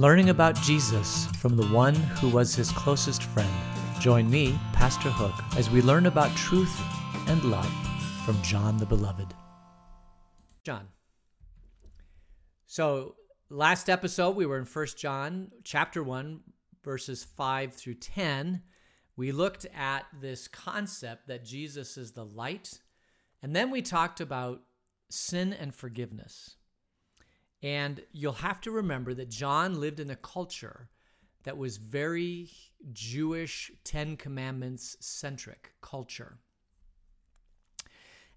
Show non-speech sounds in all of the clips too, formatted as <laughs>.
learning about Jesus from the one who was his closest friend. Join me, Pastor Hook, as we learn about truth and love from John the Beloved. John. So, last episode we were in First John chapter 1 verses 5 through 10. We looked at this concept that Jesus is the light, and then we talked about sin and forgiveness. And you'll have to remember that John lived in a culture that was very Jewish Ten Commandments centric culture.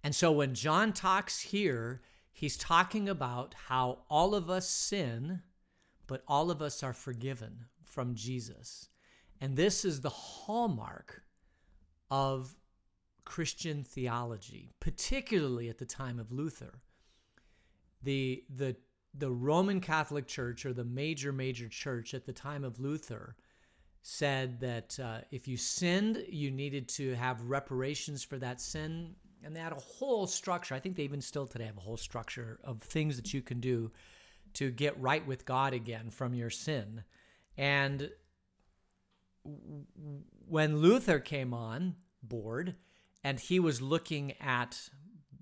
And so when John talks here, he's talking about how all of us sin, but all of us are forgiven from Jesus. And this is the hallmark of Christian theology, particularly at the time of Luther. The, the the Roman Catholic Church or the major, major church at the time of Luther said that uh, if you sinned, you needed to have reparations for that sin. And they had a whole structure. I think they even still today have a whole structure of things that you can do to get right with God again from your sin. And when Luther came on board and he was looking at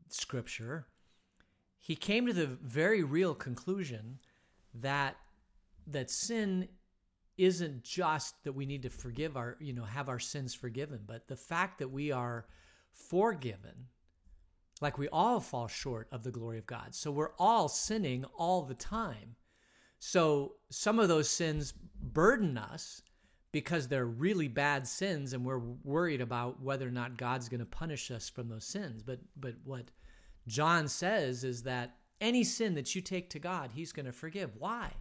scripture, he came to the very real conclusion that that sin isn't just that we need to forgive our you know have our sins forgiven but the fact that we are forgiven like we all fall short of the glory of God. So we're all sinning all the time. So some of those sins burden us because they're really bad sins and we're worried about whether or not God's going to punish us from those sins. But but what John says is that any sin that you take to God, he's going to forgive. Why?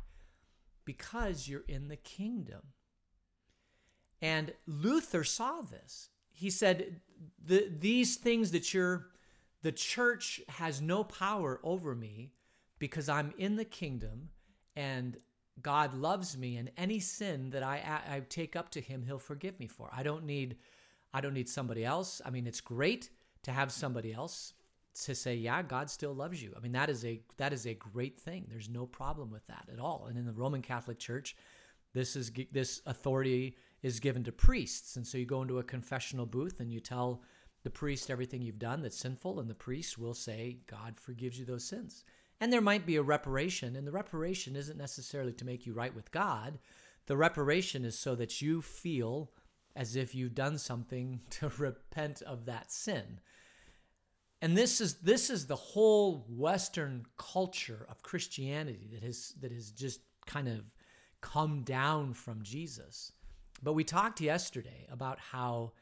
Because you're in the kingdom. And Luther saw this. He said, the, These things that you're, the church has no power over me because I'm in the kingdom and God loves me and any sin that I, I take up to him, he'll forgive me for. I don't need, I don't need somebody else. I mean, it's great to have somebody else to say yeah god still loves you. I mean that is a that is a great thing. There's no problem with that at all. And in the roman catholic church this is this authority is given to priests. And so you go into a confessional booth and you tell the priest everything you've done that's sinful and the priest will say god forgives you those sins. And there might be a reparation and the reparation isn't necessarily to make you right with god. The reparation is so that you feel as if you've done something <laughs> to repent of that sin and this is this is the whole western culture of christianity that has that has just kind of come down from jesus. But we talked yesterday about how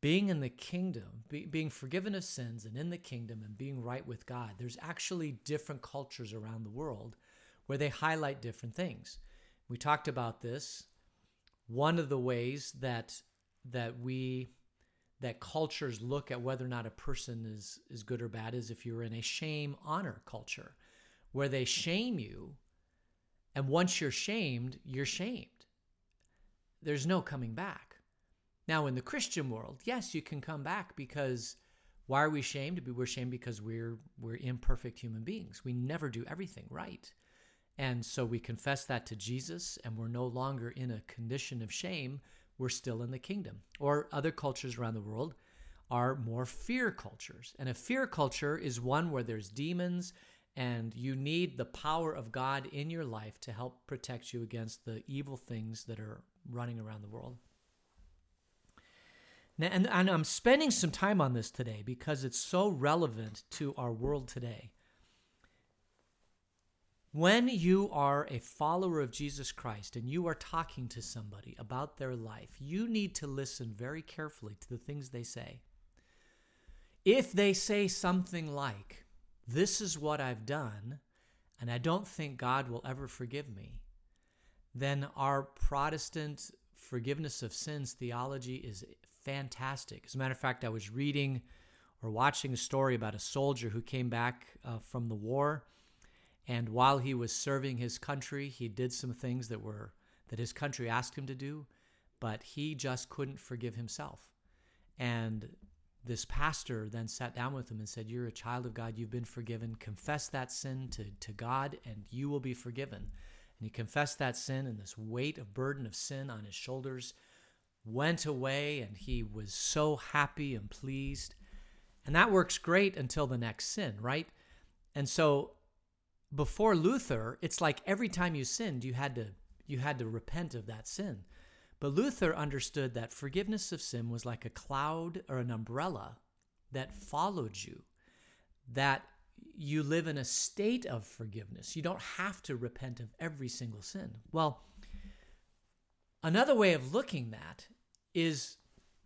being in the kingdom be, being forgiven of sins and in the kingdom and being right with god there's actually different cultures around the world where they highlight different things. We talked about this. One of the ways that that we that cultures look at whether or not a person is is good or bad is if you're in a shame honor culture where they shame you and once you're shamed you're shamed. There's no coming back. Now in the christian world yes you can come back because why are we shamed? We're shamed because we're we're imperfect human beings. We never do everything right. And so we confess that to jesus and we're no longer in a condition of shame we're still in the kingdom. Or other cultures around the world are more fear cultures. And a fear culture is one where there's demons and you need the power of God in your life to help protect you against the evil things that are running around the world. Now, and, and I'm spending some time on this today because it's so relevant to our world today. When you are a follower of Jesus Christ and you are talking to somebody about their life, you need to listen very carefully to the things they say. If they say something like, This is what I've done, and I don't think God will ever forgive me, then our Protestant forgiveness of sins theology is fantastic. As a matter of fact, I was reading or watching a story about a soldier who came back uh, from the war and while he was serving his country, he did some things that were that his country asked him to do, but he just couldn't forgive himself. And this pastor then sat down with him and said, You're a child of God, you've been forgiven. Confess that sin to, to God, and you will be forgiven. And he confessed that sin, and this weight of burden of sin on his shoulders went away, and he was so happy and pleased. And that works great until the next sin, right? And so before Luther, it's like every time you sinned, you had to you had to repent of that sin. But Luther understood that forgiveness of sin was like a cloud or an umbrella that followed you, that you live in a state of forgiveness. You don't have to repent of every single sin. Well, another way of looking that is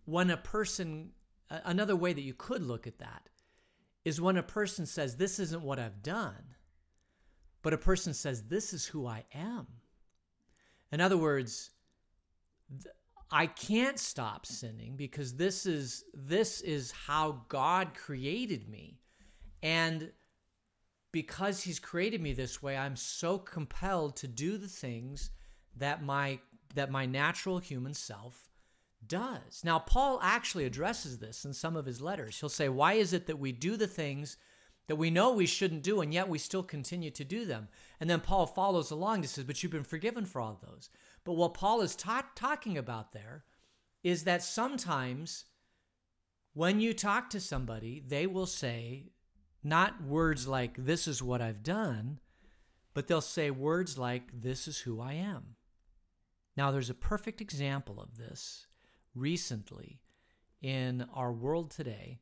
when a person, another way that you could look at that is when a person says, This isn't what I've done, but a person says, This is who I am. In other words, I can't stop sinning because this is this is how God created me. And because he's created me this way, I'm so compelled to do the things that my that my natural human self does. Now Paul actually addresses this in some of his letters. He'll say, "Why is it that we do the things that we know we shouldn't do and yet we still continue to do them?" And then Paul follows along and says, "But you've been forgiven for all those." But what Paul is ta- talking about there is that sometimes when you talk to somebody, they will say, not words like, this is what I've done, but they'll say words like, this is who I am. Now, there's a perfect example of this recently in our world today.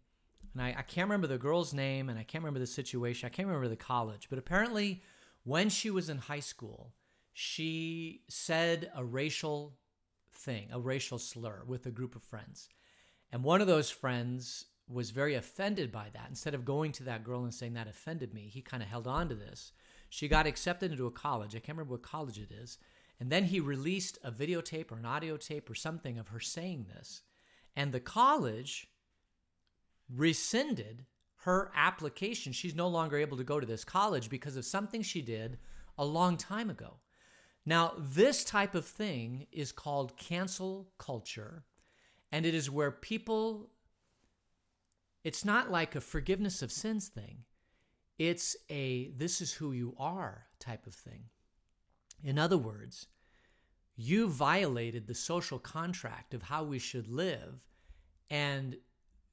And I, I, can't remember the girl's name and I can't remember the situation. I can't remember the college, but apparently, when she was in high school, she said a racial thing, a racial slur with a group of friends. And one of those friends was very offended by that. Instead of going to that girl and saying that offended me, he kind of held on to this. She got accepted into a college. I can't remember what college it is. And then he released a videotape or an audio tape or something of her saying this. And the college rescinded her application. She's no longer able to go to this college because of something she did a long time ago. Now, this type of thing is called cancel culture, and it is where people it's not like a forgiveness of sins thing. It's a this is who you are type of thing. In other words, you violated the social contract of how we should live, and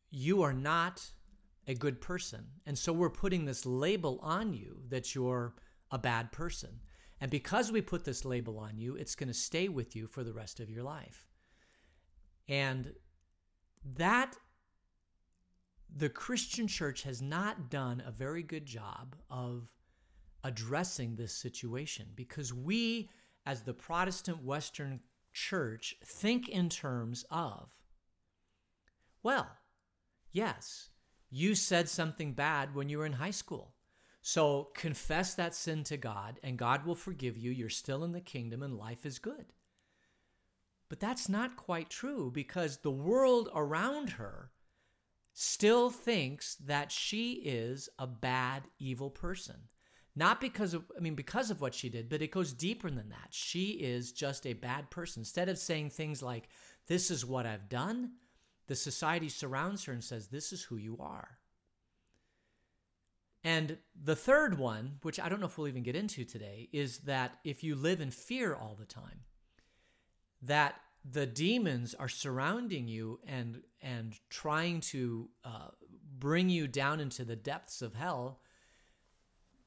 you are not a good person. And so we're putting this label on you that you're a bad person. And because we put this label on you, it's going to stay with you for the rest of your life. And that the Christian church has not done a very good job of addressing this situation because we, as the Protestant Western church, think in terms of, well, yes, you said something bad when you were in high school. So confess that sin to God, and God will forgive you. You're still in the kingdom, and life is good. But that's not quite true because the world around her still thinks that she is a bad, evil person. Not because of, I mean, because of what she did, but it goes deeper than that. She is just a bad person. Instead of saying things like, this is what I've done, the society surrounds her and says, this is who you are. And the third one, which I don't know if we'll even get into today, is that if you live in fear all the time, that the demons are surrounding you and and trying to uh, bring you down into the depths of hell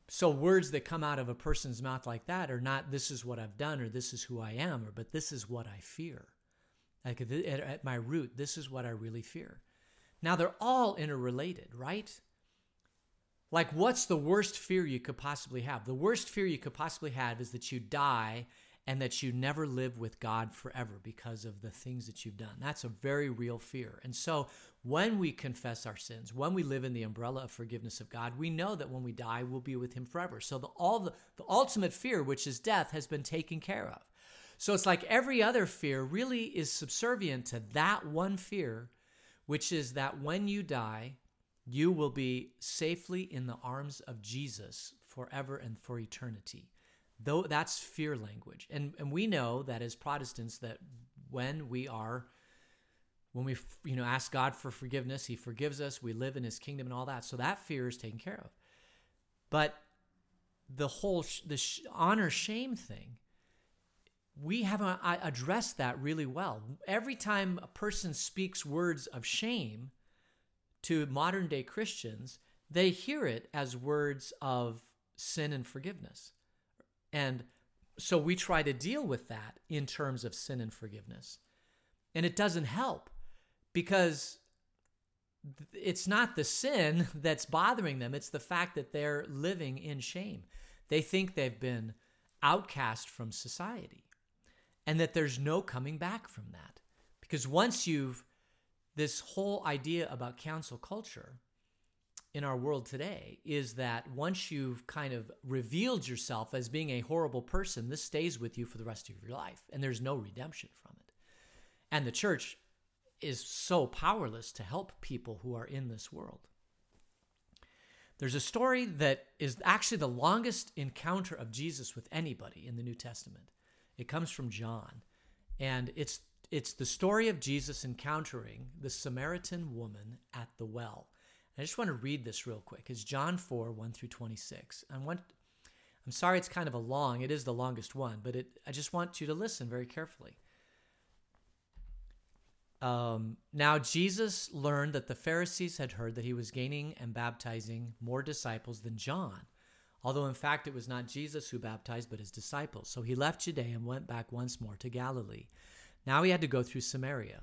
so words that come out of a person's mouth like that are not this is what i've done or this is who i am or but this is what i fear like at, at my root this is what i really fear now they're all interrelated right like what's the worst fear you could possibly have the worst fear you could possibly have is that you die and that you never live with God forever because of the things that you've done. That's a very real fear. And so when we confess our sins, when we live in the umbrella of forgiveness of God, we know that when we die, we'll be with Him forever. So the, all the, the ultimate fear, which is death, has been taken care of. So it's like every other fear really is subservient to that one fear, which is that when you die, you will be safely in the arms of Jesus forever and for eternity. Though that's fear language. And and we know that as Protestants that when we are when we you know ask God for forgiveness, he forgives us, we live in his kingdom and all that. So that fear is taken care of. But the whole sh- the sh- honor shame thing we haven't uh, addressed that really well. Every time a person speaks words of shame to modern day Christians, they hear it as words of sin and forgiveness. And so we try to deal with that in terms of sin and forgiveness. And it doesn't help because it's not the sin <laughs> that's bothering them, it's the fact that they're living in shame. They think they've been outcast from society and that there's no coming back from that. Because once you've, this whole idea about cancel culture in our world today is that once you've kind of revealed yourself as being a horrible person, this stays with you for the rest of your life and there's no redemption from it. And the church is so powerless to help people who are in this world. There's a story that is actually the longest encounter of Jesus with anybody in the New Testament. It comes from John, and it's it's the story of Jesus encountering the Samaritan woman at the well. I just want to read this real quick. It's John 4, 1 through 26. I want I'm sorry it's kind of a long, it is the longest one, but it I just want you to listen very carefully. Um, now, Jesus learned that the Pharisees had heard that he was gaining and baptizing more disciples than John, although in fact it was not Jesus who baptized, but his disciples. So he left Judea and went back once more to Galilee. Now he had to go through Samaria.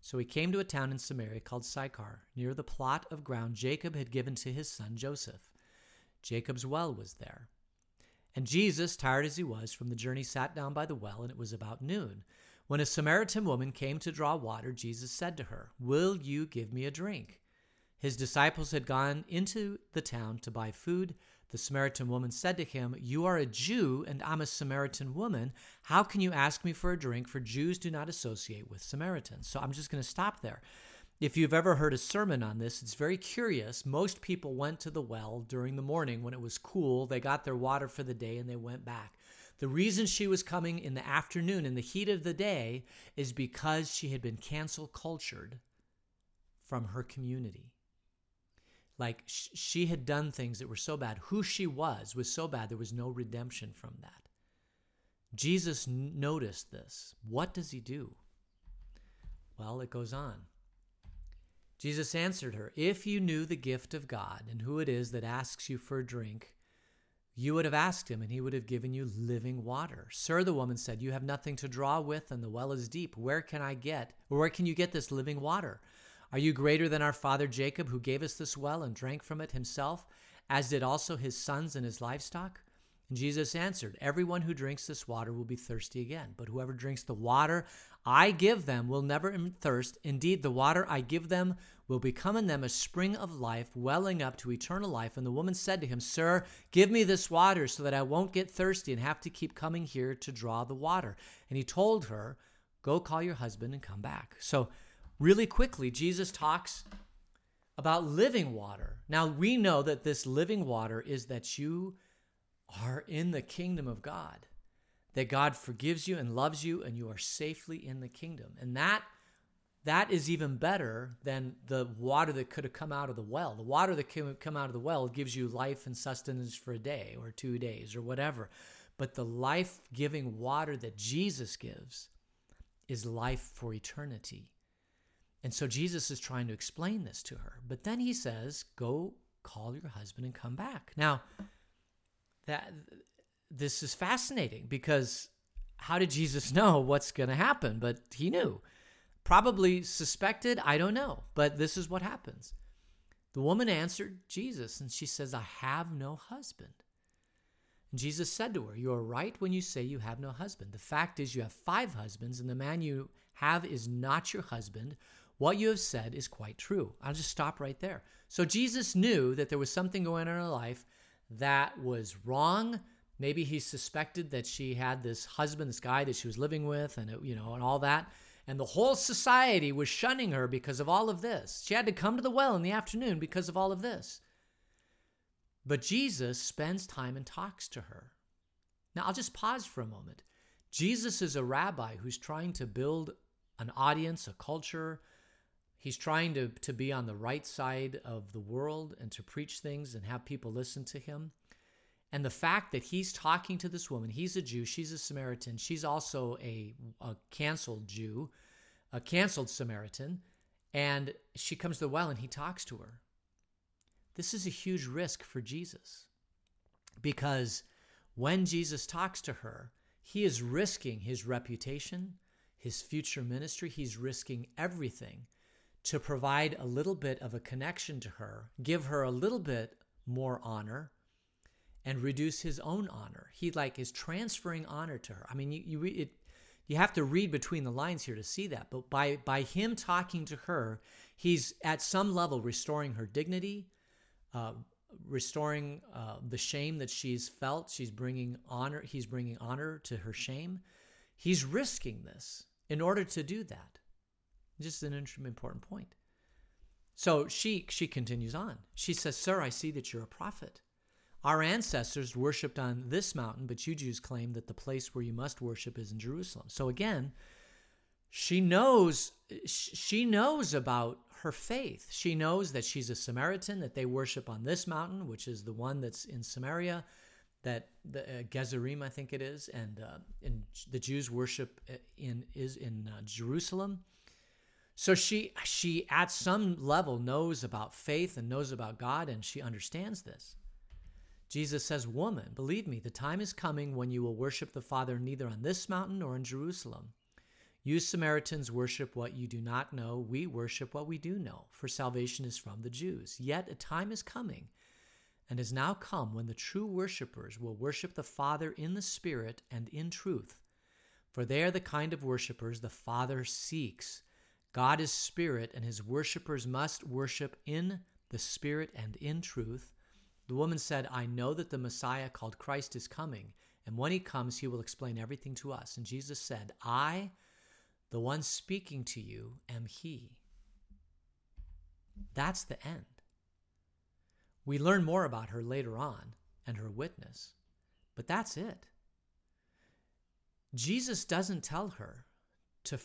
So he came to a town in Samaria called Sychar, near the plot of ground Jacob had given to his son Joseph. Jacob's well was there. And Jesus, tired as he was from the journey, sat down by the well, and it was about noon. When a Samaritan woman came to draw water, Jesus said to her, Will you give me a drink? His disciples had gone into the town to buy food. The Samaritan woman said to him, You are a Jew, and I'm a Samaritan woman. How can you ask me for a drink? For Jews do not associate with Samaritans. So I'm just going to stop there. If you've ever heard a sermon on this, it's very curious. Most people went to the well during the morning when it was cool. They got their water for the day and they went back. The reason she was coming in the afternoon, in the heat of the day, is because she had been cancel cultured from her community. Like sh- she had done things that were so bad. Who she was was so bad, there was no redemption from that. Jesus n- noticed this. What does he do? Well, it goes on. Jesus answered her, If you knew the gift of God and who it is that asks you for a drink, you would have asked him, and he would have given you living water. Sir, the woman said, You have nothing to draw with, and the well is deep. Where can I get, where can you get this living water? Are you greater than our father Jacob, who gave us this well and drank from it himself, as did also his sons and his livestock? And Jesus answered, Everyone who drinks this water will be thirsty again, but whoever drinks the water I give them will never thirst. Indeed, the water I give them will become in them a spring of life, welling up to eternal life. And the woman said to him, Sir, give me this water so that I won't get thirsty and have to keep coming here to draw the water. And he told her, Go call your husband and come back. So, really quickly, Jesus talks about living water. Now, we know that this living water is that you are in the kingdom of God, that God forgives you and loves you, and you are safely in the kingdom. And that that is even better than the water that could have come out of the well. The water that can come out of the well gives you life and sustenance for a day or two days or whatever. But the life giving water that Jesus gives is life for eternity. And so Jesus is trying to explain this to her. But then he says, Go call your husband and come back. Now, that this is fascinating because how did Jesus <laughs> know what's going to happen? But he knew probably suspected, I don't know, but this is what happens. The woman answered Jesus and she says, I have no husband. And Jesus said to her, You are right when you say you have no husband. The fact is, you have five husbands, and the man you have is not your husband. What you have said is quite true. I'll just stop right there. So Jesus knew that there was something going on in her life that was wrong. Maybe he suspected that she had this husband, this guy that she was living with, and it, you know, and all that and the whole society was shunning her because of all of this. She had to come to the well in the afternoon because of all of this. But Jesus spends time and talks to her. Now, I'll just pause for a moment. Jesus is a rabbi who's trying to build an audience, a culture. He's trying to, to be on the right side of the world and to preach things and have people listen to him. And the fact that he's talking to this woman, he's a Jew, she's a Samaritan, she's also a, a canceled Jew, a canceled Samaritan, and she comes to the well and he talks to her. This is a huge risk for Jesus because when Jesus talks to her, he is risking his reputation, his future ministry, he's risking everything to provide a little bit of a connection to her, give her a little bit more honor, and reduce his own honor. He like is transferring honor to her. I mean, you you it, you have to read between the lines here to see that. But by by him talking to her, he's at some level restoring her dignity, uh, restoring uh, the shame that she's felt. She's bringing honor. He's bringing honor to her shame. He's risking this in order to do that. Just an important point. So she she continues on. She says, "Sir, I see that you're a prophet. Our ancestors worshipped on this mountain, but you Jews claim that the place where you must worship is in Jerusalem." So again, she knows she knows about her faith. She knows that she's a Samaritan, that they worship on this mountain, which is the one that's in Samaria, that the uh, Gezerim, I think it is, and uh, and the Jews worship uh, in is in uh, Jerusalem. So she she at some level knows about faith and knows about God and she understands this. Jesus says, "Woman, believe me, the time is coming when you will worship the Father neither on this mountain nor in Jerusalem. You Samaritans worship what you do not know, we worship what we do know, for salvation is from the Jews. Yet a time is coming and has now come when the true worshippers will worship the Father in the Spirit and in truth. For they are the kind of worshippers the Father seeks." God is spirit, and his worshippers must worship in the spirit and in truth. The woman said, I know that the Messiah called Christ is coming, and when he comes, he will explain everything to us. And Jesus said, I, the one speaking to you, am he. That's the end. We learn more about her later on and her witness, but that's it. Jesus doesn't tell her to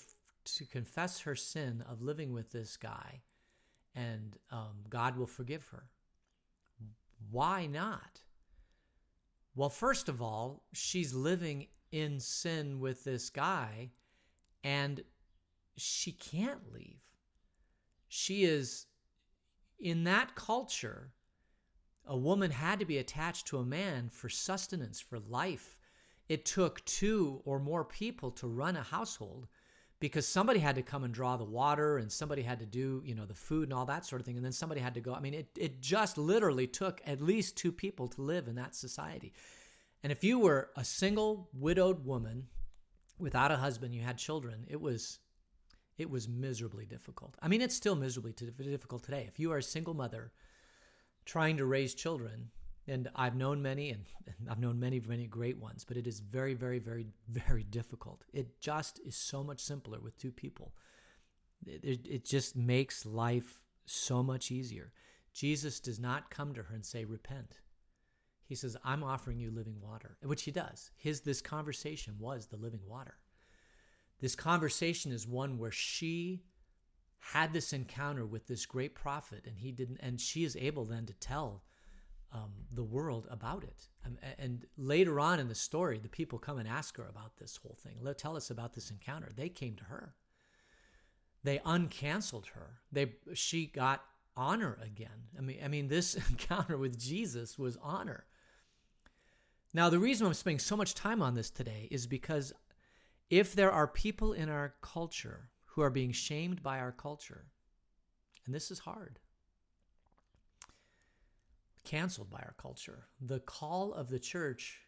to confess her sin of living with this guy, and um, God will forgive her. Why not? Well, first of all, she's living in sin with this guy, and she can't leave. She is in that culture. A woman had to be attached to a man for sustenance, for life. It took two or more people to run a household because somebody had to come and draw the water and somebody had to do you know the food and all that sort of thing. And then somebody had to go i mean it, it just literally took at least two people to live in that society. And if you were a single widowed woman without a husband you had children it was it was miserably difficult. I mean it's still miserably difficult today. If you are a single mother trying to raise children and I've known many, and I've known many, many great ones, but it is very, very, very, very difficult. It just is so much simpler with two people. It, it just makes life so much easier. Jesus does not come to her and say, Repent. He says, I'm offering you living water, which he does. His this conversation was the living water. This conversation is one where she had this encounter with this great prophet, and he didn't, and she is able then to tell um, the world about it. Um, and later on in the story, the people come and ask her about this whole thing. Let tell us about this encounter. They came to her. They uncanceled her. They she got honor again. I mean, I mean, this <laughs> encounter with Jesus was honor. Now, the reason I'm spending so much time on this today is because if there are people in our culture who are being shamed by our culture, and this is hard, canceled by our culture. The call of the church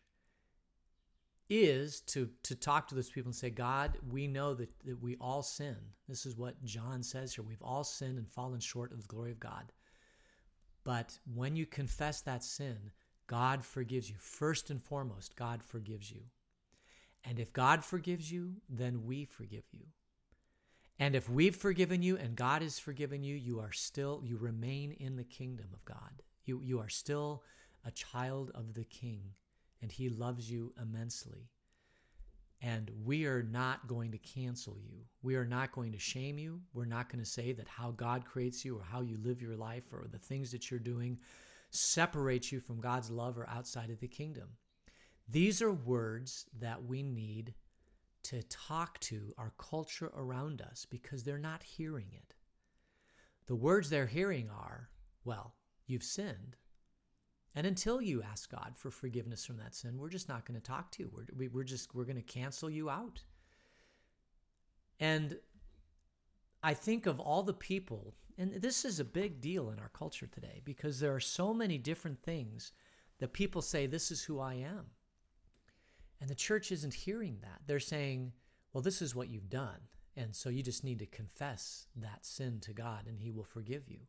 is to to talk to those people and say, God, we know that, that we all sin. This is what John says here. We've all sinned and fallen short of the glory of God. But when you confess that sin, God forgives you. First and foremost, God forgives you. And if God forgives you, then we forgive you. And if we've forgiven you and God has forgiven you, you are still, you remain in the kingdom of God. You, you are still a child of the King, and He loves you immensely. And we are not going to cancel you. We are not going to shame you. We're not going to say that how God creates you or how you live your life or the things that you're doing separates you from God's love or outside of the kingdom. These are words that we need to talk to our culture around us because they're not hearing it. The words they're hearing are, well, you've sinned. And until you ask God for forgiveness from that sin, we're just not going to talk to you. We're, we're just, we're going to cancel you out. And I think of all the people, and this is a big deal in our culture today because there are so many different things that people say, This is who I am. And the church isn't hearing that. They're saying, Well, this is what you've done. And so you just need to confess that sin to God and He will forgive you.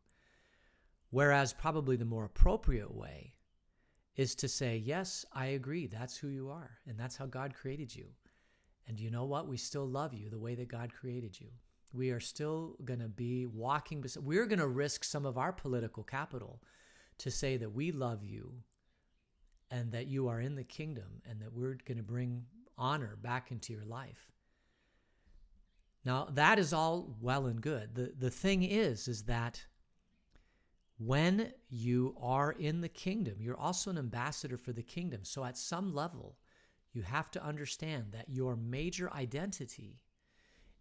Whereas, probably the more appropriate way is to say, Yes, I agree. That's who you are. And that's how God created you. And you know what? We still love you the way that God created you. We are still going to be walking, we're going to risk some of our political capital to say that we love you and that you are in the kingdom and that we're going to bring honor back into your life. Now, that is all well and good. The, the thing is, is that when you are in the kingdom, you're also an ambassador for the kingdom. So at some level, you have to understand that your major identity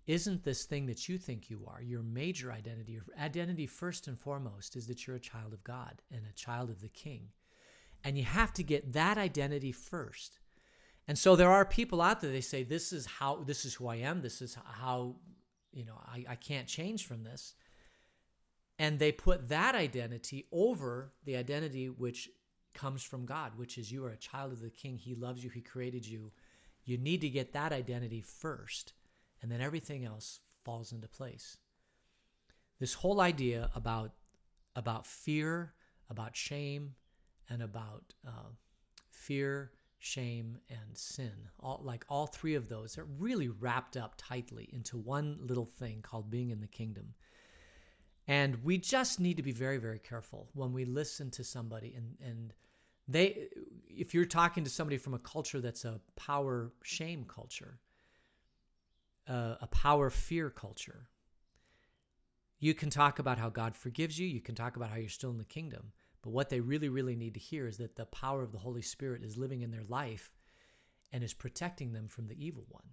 isn't this thing that you think you are. Your major identity, your identity first and foremost, is that you're a child of God and a child of the King. And you have to get that identity first. And so there are people out there, they say, This is how, this is who I am. This is how, you know, I, I can't change from this. And they put that identity over the identity which comes from God, which is you are a child of the King. He loves you, He created you. You need to get that identity first, and then everything else falls into place. This whole idea about, about fear, about shame, and about uh, fear, shame, and sin, all, like all three of those, are really wrapped up tightly into one little thing called being in the kingdom. And we just need to be very, very careful when we listen to somebody and, and they if you're talking to somebody from a culture that's a power shame culture uh, a power fear culture you can talk about how god forgives you you can talk about how you're still in the kingdom but what they really really need to hear is that the power of the holy spirit is living in their life and is protecting them from the evil one.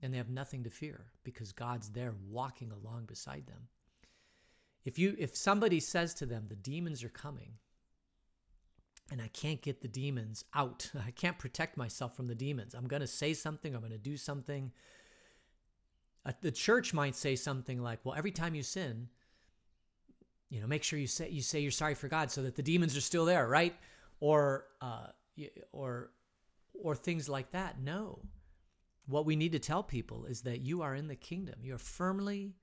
And they have nothing to fear because god's there walking along beside them if you if somebody says to them the demons are coming and I can't get the demons out. <laughs> I can't protect myself from the demons. I'm going to say something, I'm going to do something. The church might say something like, "Well, every time you sin, you know, make sure you say you say you're sorry for God so that the demons are still there, right?" Or uh, or or things like that. No. What we need to tell people is that you are in the kingdom. You are firmly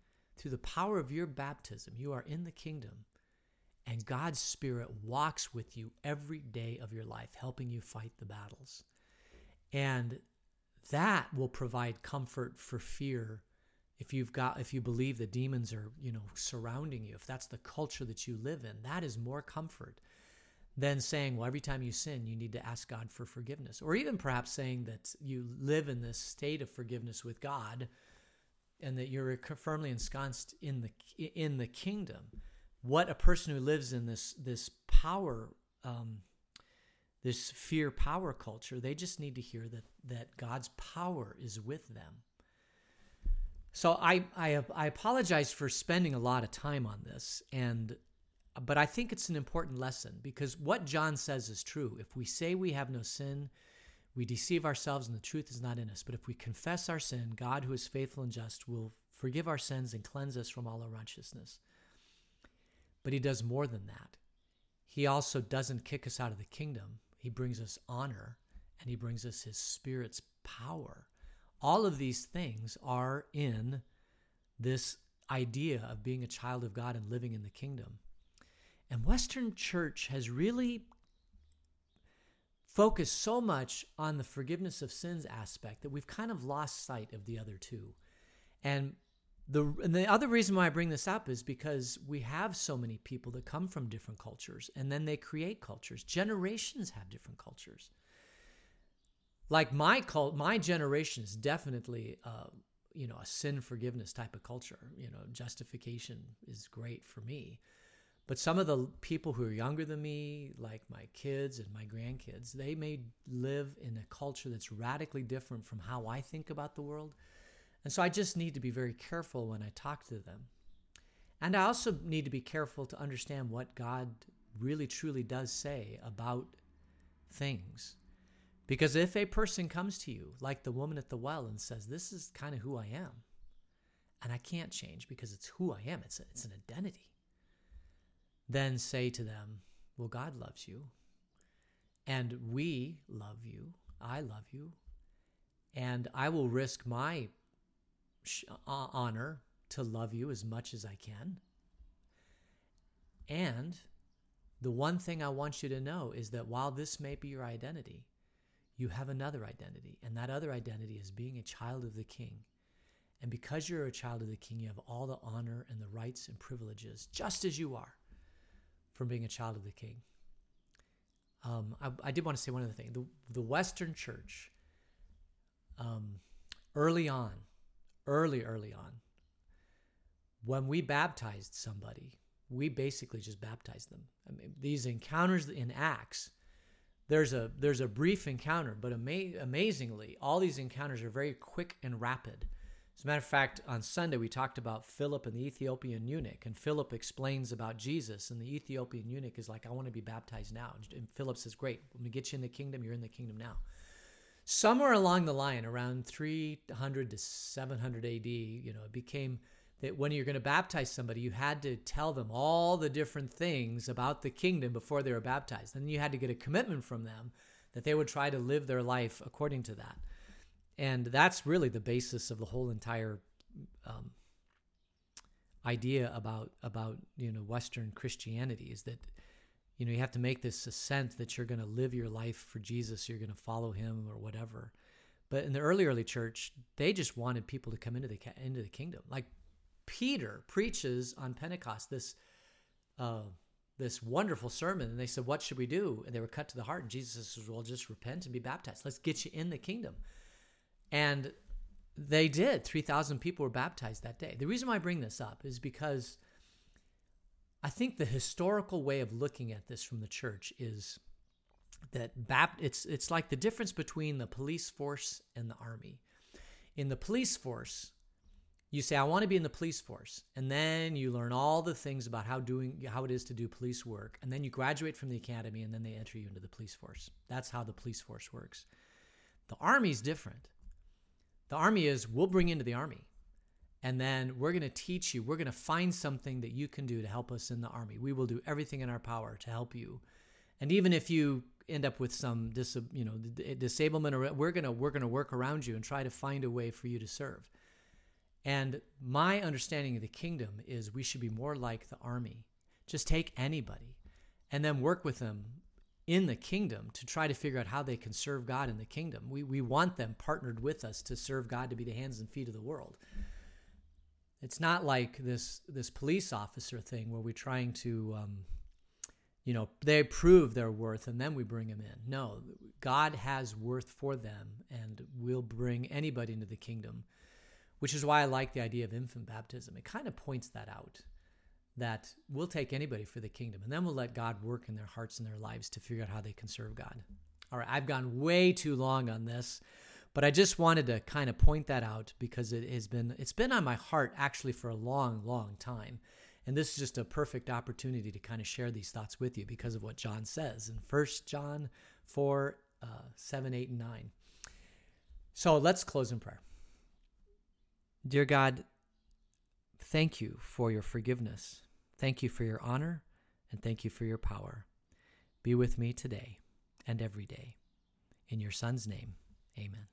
through the power of your baptism. You are in the kingdom and God's Spirit walks with you every day of your life, helping you fight the battles. And that will provide comfort for fear if you've got if you believe the demons are you know surrounding you if that's the culture that you live in that is more comfort than saying well every time you sin you need to ask god for forgiveness or even perhaps saying that you live in this state of forgiveness with god and that you're firmly ensconced in the in the kingdom what a person who lives in this this power um, this fear power culture they just need to hear that that god's power is with them. So I, I i apologize for spending a lot of time on this and but i think it's an important lesson because what john says is true. If we say we have no sin we deceive ourselves and the truth is not in us but if we confess our sin god who is faithful and just will forgive our sins and cleanse us from all unrighteousness but he does more than that. He also doesn't kick us out of the kingdom. He brings us honor and he brings us his spirit's power. All of these things are in this idea of being a child of God and living in the kingdom. And Western church has really focused so much on the forgiveness of sins aspect that we've kind of lost sight of the other two. And the and the other reason why I bring this up is because we have so many people that come from different cultures and then they create cultures. Generations have different cultures. Like my cult, my generation is definitely uh, you know a sin forgiveness type of culture. You know, justification is great for me. But some of the people who are younger than me, like my kids and my grandkids, they may live in a culture that's radically different from how I think about the world. And so I just need to be very careful when I talk to them. And I also need to be careful to understand what God really truly does say about things. Because if a person comes to you, like the woman at the well, and says, This is kind of who I am, and I can't change because it's who I am, it's, a, it's an identity then say to them, Well, God loves you, and we love you, I love you, and I will risk my uh, honor to love you as much as I can. And the one thing I want you to know is that while this may be your identity, you have another identity, and that other identity is being a child of the King. And because you're a child of the King, you have all the honor and the rights and privileges, just as you are from being a child of the King. Um, I, I, did want to say one other thing. The, the Western Church, um, early on, early, early on, when we baptized somebody, we basically just baptized them. I mean, these encounters in Acts, there's a there's a brief encounter, but ama- amazingly, all these encounters are very quick and rapid. As a matter of fact, on Sunday we talked about Philip and the Ethiopian eunuch, and Philip explains about Jesus, and the Ethiopian eunuch is like, I want to be baptized now. And Philip says, Great, when we get you in the kingdom, you're in the kingdom now. Somewhere along the line, around 300 to 700 AD, you know, it became that when you're going to baptize somebody, you had to tell them all the different things about the kingdom before they were baptized. Then you had to get a commitment from them that they would try to live their life according to that and that's really the basis of the whole entire um, idea about about you know Western Christianity is that you know you have to make this assent that you're going to live your life for Jesus, you're going to follow Him or whatever. But in the early early church, they just wanted people to come into the into the kingdom. Like Peter preaches on Pentecost this uh, this wonderful sermon, and they said, "What should we do?" And they were cut to the heart. And Jesus says, "Well, just repent and be baptized. Let's get you in the kingdom." And they did. 3,000 people were baptized that day. The reason why I bring this up is because I think the historical way of looking at this from the church is that Bap- it's it's like the difference between the police force and the army. In the police force, you say I want to be in the police force, and then you learn all the things about how doing how it is to do police work, and then you graduate from the academy, and then they enter you into the police force. That's how the police force works. The army's different. The army is we'll bring into the army. And then we're going to teach you, we're going to find something that you can do to help us in the army. We will do everything in our power to help you. And even if you end up with some dis, you know, disablement or we're going to we're going to work around you and try to find a way for you to serve. And my understanding of the kingdom is we should be more like the army. Just take anybody and then work with them in the kingdom to try to figure out how they can serve God in the kingdom. We, we want them partnered with us to serve God to be the hands and feet of the world. It's not like this this police officer thing where we're trying to, um, you know, they prove their worth and then we bring them in. No, God has worth for them, and we'll bring anybody into the kingdom. Which is why I like the idea of infant baptism. It kind of points that out that we'll take anybody for the kingdom and then we'll let God work in their hearts and their lives to figure out how they can serve God. All right, I've gone way too long on this, but I just wanted to kind of point that out because it has been it's been on my heart actually for a long, long time. And this is just a perfect opportunity to kind of share these thoughts with you because of what John says in 1 John 4, uh, 7, 8, and 9. So let's close in prayer. Dear God, Thank you for your forgiveness. Thank you for your honor, and thank you for your power. Be with me today and every day. In your Son's name, amen.